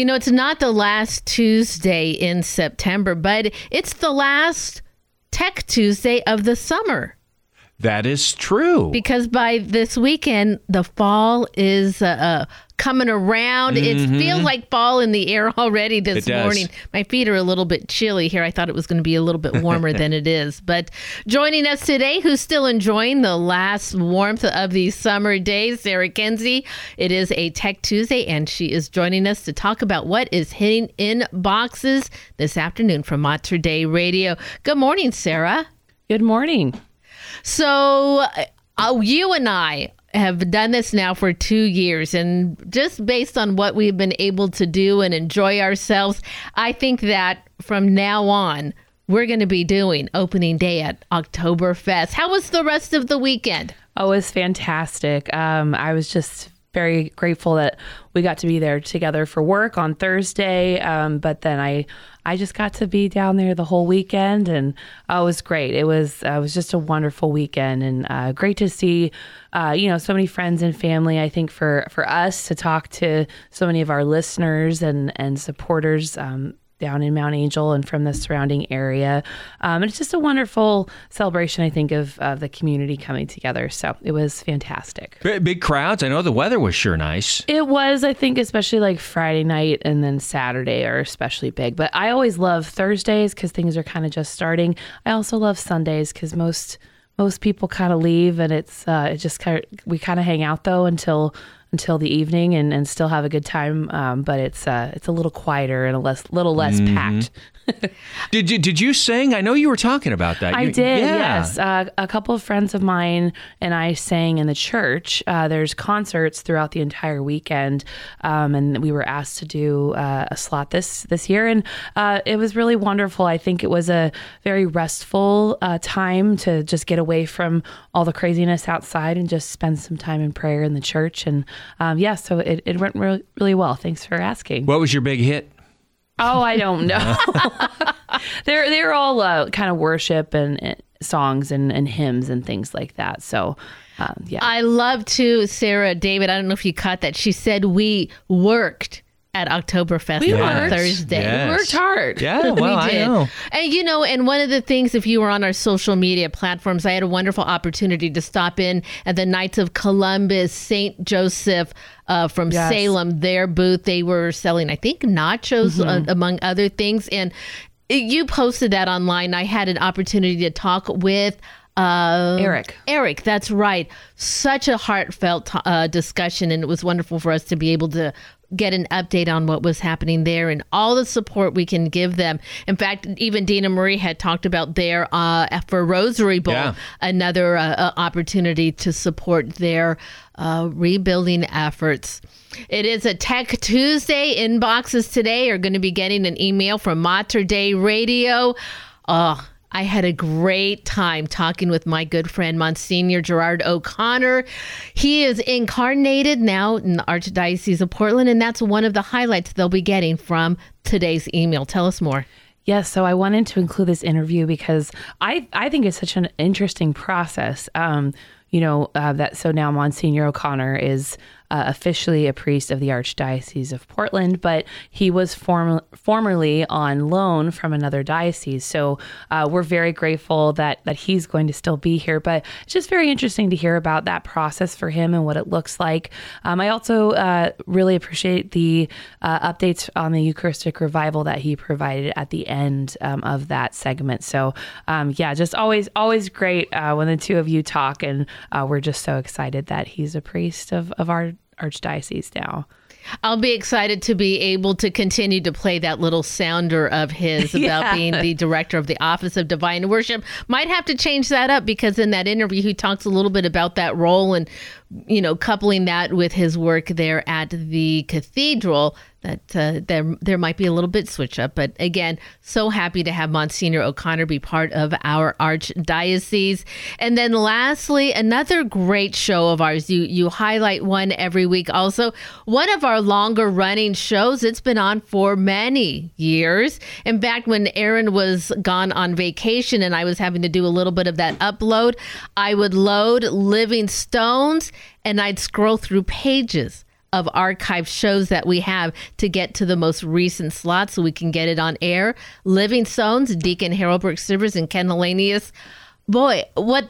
You know, it's not the last Tuesday in September, but it's the last Tech Tuesday of the summer. That is true. Because by this weekend, the fall is uh, uh, coming around. Mm-hmm. It feels like fall in the air already this morning. My feet are a little bit chilly here. I thought it was going to be a little bit warmer than it is. But joining us today, who's still enjoying the last warmth of these summer days, Sarah Kuenzi. It is a Tech Tuesday, and she is joining us to talk about what is hitting in boxes this afternoon from Mater Dei Radio. Good morning, Sarah. Good morning. So, uh, you and I have done this now for two years, and just based on what we've been able to do and enjoy ourselves, I think that from now on, we're going to be doing opening day at Oktoberfest. How was the rest of the weekend? Oh, it was fantastic. Um, I was just very grateful that we got to be there together for work on Thursday. Um, but then I, I just got to be down there the whole weekend, and oh, it was great. It was, uh, it was just a wonderful weekend, and uh, great to see, uh, you know, so many friends and family. I think for for us to talk to so many of our listeners and and supporters. Um, down in Mount Angel and from the surrounding area. Um, and it's just a wonderful celebration, I think, of, of the community coming together. So it was fantastic. Big crowds. I know the weather was sure nice. It was, I think, especially like Friday night and then Saturday are especially big. But I always love Thursdays because things are kind of just starting. I also love Sundays because most most people kind of leave and it's uh, it just kind of we kind of hang out though until until the evening and, and still have a good time. Um, but it's uh, it's a little quieter and a less little less mm-hmm. packed. did you did you sing? I know you were talking about that. I you, did. Yeah. Yes, uh, a couple of friends of mine and I sang in the church. Uh, there's concerts throughout the entire weekend, um, and we were asked to do uh, a slot this this year, and uh, it was really wonderful. I think it was a very restful uh, time to just get away from all the craziness outside and just spend some time in prayer in the church and um, yeah, so it, it went really, really well. Thanks for asking. What was your big hit? Oh, I don't know. they're they're all uh, kind of worship and, and songs and, and hymns and things like that. So um, yeah, I love to Sarah David. I don't know if you caught that. She said we worked at Oktoberfest we on worked. Thursday. Yes. We worked hard. Yeah, well, we did. I know. And you know, and one of the things, if you were on our social media platforms, I had a wonderful opportunity to stop in at the Knights of Columbus, St. Joseph uh, from yes. Salem, their booth. They were selling, I think, nachos mm-hmm. uh, among other things. And you posted that online. I had an opportunity to talk with uh, Eric. Eric, that's right. Such a heartfelt uh, discussion, and it was wonderful for us to be able to get an update on what was happening there and all the support we can give them. In fact, even Dina Marie had talked about their uh, for Rosary Bowl, yeah. another uh, uh, opportunity to support their uh, rebuilding efforts. It is a Tech Tuesday. Inboxes today are going to be getting an email from Mater Dei Radio. Oh, I had a great time talking with my good friend Monsignor Gerard O'Connor. He is incardinated now in the Archdiocese of Portland, and that's one of the highlights they'll be getting from today's email. Tell us more. Yes, so I wanted to include this interview because I I think it's such an interesting process. Um, you know uh, that so now Monsignor O'Connor is uh, officially a priest of the Archdiocese of Portland, but he was form- formerly on loan from another diocese. So uh, we're very grateful that that he's going to still be here. But it's just very interesting to hear about that process for him and what it looks like. Um, I also uh, really appreciate the uh, updates on the Eucharistic revival that he provided at the end um, of that segment. So um, yeah, just always always great uh, when the two of you talk, and uh, we're just so excited that he's a priest of of our archdiocese now. I'll be excited to be able to continue to play that little sounder of his about yeah. being the director of the Office of Divine Worship. Might have to change that up because in that interview he talks a little bit about that role and you know coupling that with his work there at the cathedral that uh, there there might be a little bit switch up. But again, so happy to have Monsignor O'Connor be part of our archdiocese. And then lastly, another great show of ours. You you highlight one every week. Also, one of our longer running shows. It's been on for many years. In fact, when Aaron was gone on vacation and I was having to do a little bit of that upload, I would load Living Stones and I'd scroll through pages of archived shows that we have to get to the most recent slot so we can get it on air. Living Stones, Deacon Harold Burke-Sivers and Ken Hallenius. Boy, what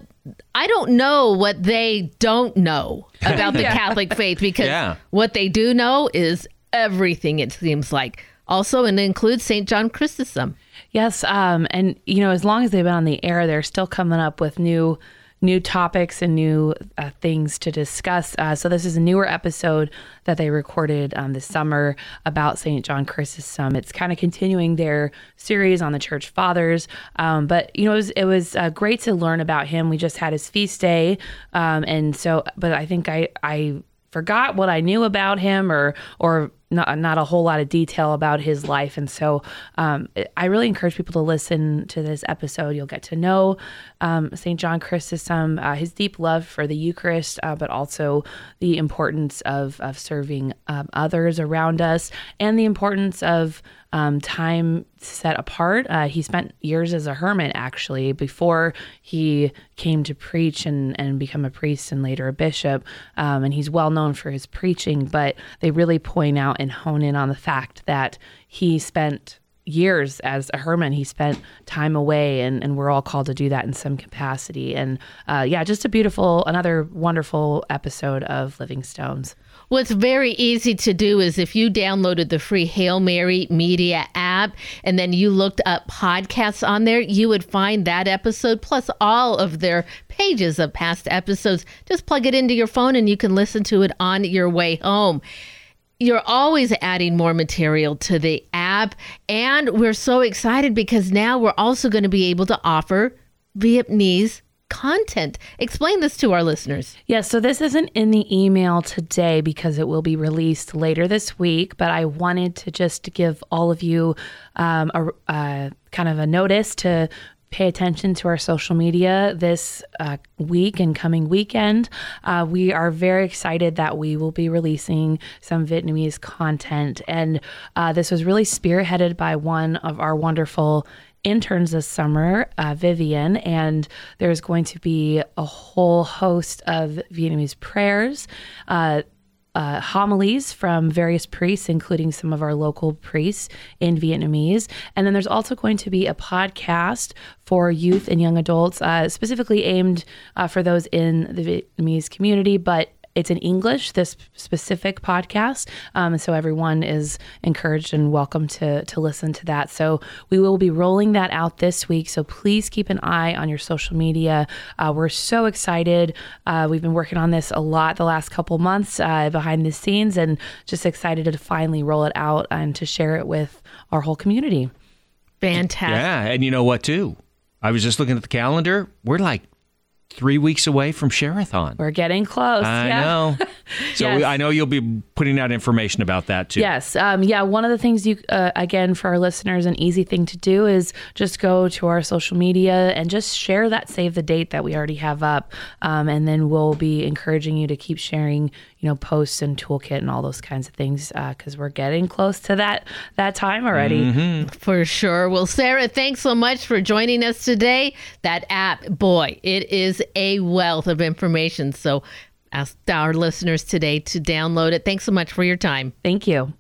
I don't know what they don't know about the Catholic faith because Yeah. what they do know is everything, it seems like. Also, and it includes St. John Chrysostom. Yes, um, and you know, as long as they've been on the air, they're still coming up with new new topics and new uh, things to discuss. Uh, so this is a newer episode that they recorded um, this summer about St. John Chrysostom. It's kind of continuing their series on the Church Fathers, um, but you know, it was, it was uh, great to learn about him. We just had his feast day, um, and so, but I think I I forgot what I knew about him or or not, not a whole lot of detail about his life. And so um, I really encourage people to listen to this episode. You'll get to know um, St. John Chrysostom, uh, his deep love for the Eucharist, uh, but also the importance of, of serving um, others around us and the importance of um, time set apart. Uh, he spent years as a hermit, actually, before he came to preach and, and become a priest and later a bishop. Um, and he's well known for his preaching, but they really point out and hone in on the fact that he spent years as a hermit. He spent time away, and, and we're all called to do that in some capacity. And uh, yeah, just a beautiful, another wonderful episode of Living Stones. What's very easy to do is if you downloaded the free Hail Mary Media app and then you looked up podcasts on there, you would find that episode plus all of their pages of past episodes. Just plug it into your phone and you can listen to it on your way home. You're always adding more material to the app, and we're so excited because now we're also going to be able to offer Vietnamese content. Explain this to our listeners. Yeah, so this isn't in the email today because it will be released later this week, but I wanted to just give all of you um, a, a kind of a notice to pay attention to our social media this uh, week and coming weekend. Uh, we are very excited that we will be releasing some Vietnamese content. And uh, this was really spearheaded by one of our wonderful interns this summer, uh, Vivian, and there's going to be a whole host of Vietnamese prayers. Uh, uh, homilies from various priests, including some of our local priests in Vietnamese. And then there's also going to be a podcast for youth and young adults, uh, specifically aimed uh, for those in the Vietnamese community, but it's in English, this specific podcast. Um, so everyone is encouraged and welcome to, to listen to that. So we will be rolling that out this week. So please keep an eye on your social media. Uh, we're so excited. Uh, we've been working on this a lot the last couple months uh, behind the scenes and just excited to finally roll it out and to share it with our whole community. Fantastic. Yeah, and you know what too? I was just looking at the calendar. We're like three weeks away from Sharathon. We're getting close. I yeah. know. So Yes. we, I know you'll be putting out information about that too. Yes. Um, yeah. One of the things you, uh, again, for our listeners, an easy thing to do is just go to our social media and just share that save the date that we already have up. Um, and then we'll be encouraging you to keep sharing, you know, posts and toolkit and all those kinds of things uh, because we're getting close to that that time already. Mm-hmm. For sure. Well, Sarah, thanks so much for joining us today. That app, boy, it is a wealth of information. So ask our listeners today to download it. Thanks so much for your time. Thank you.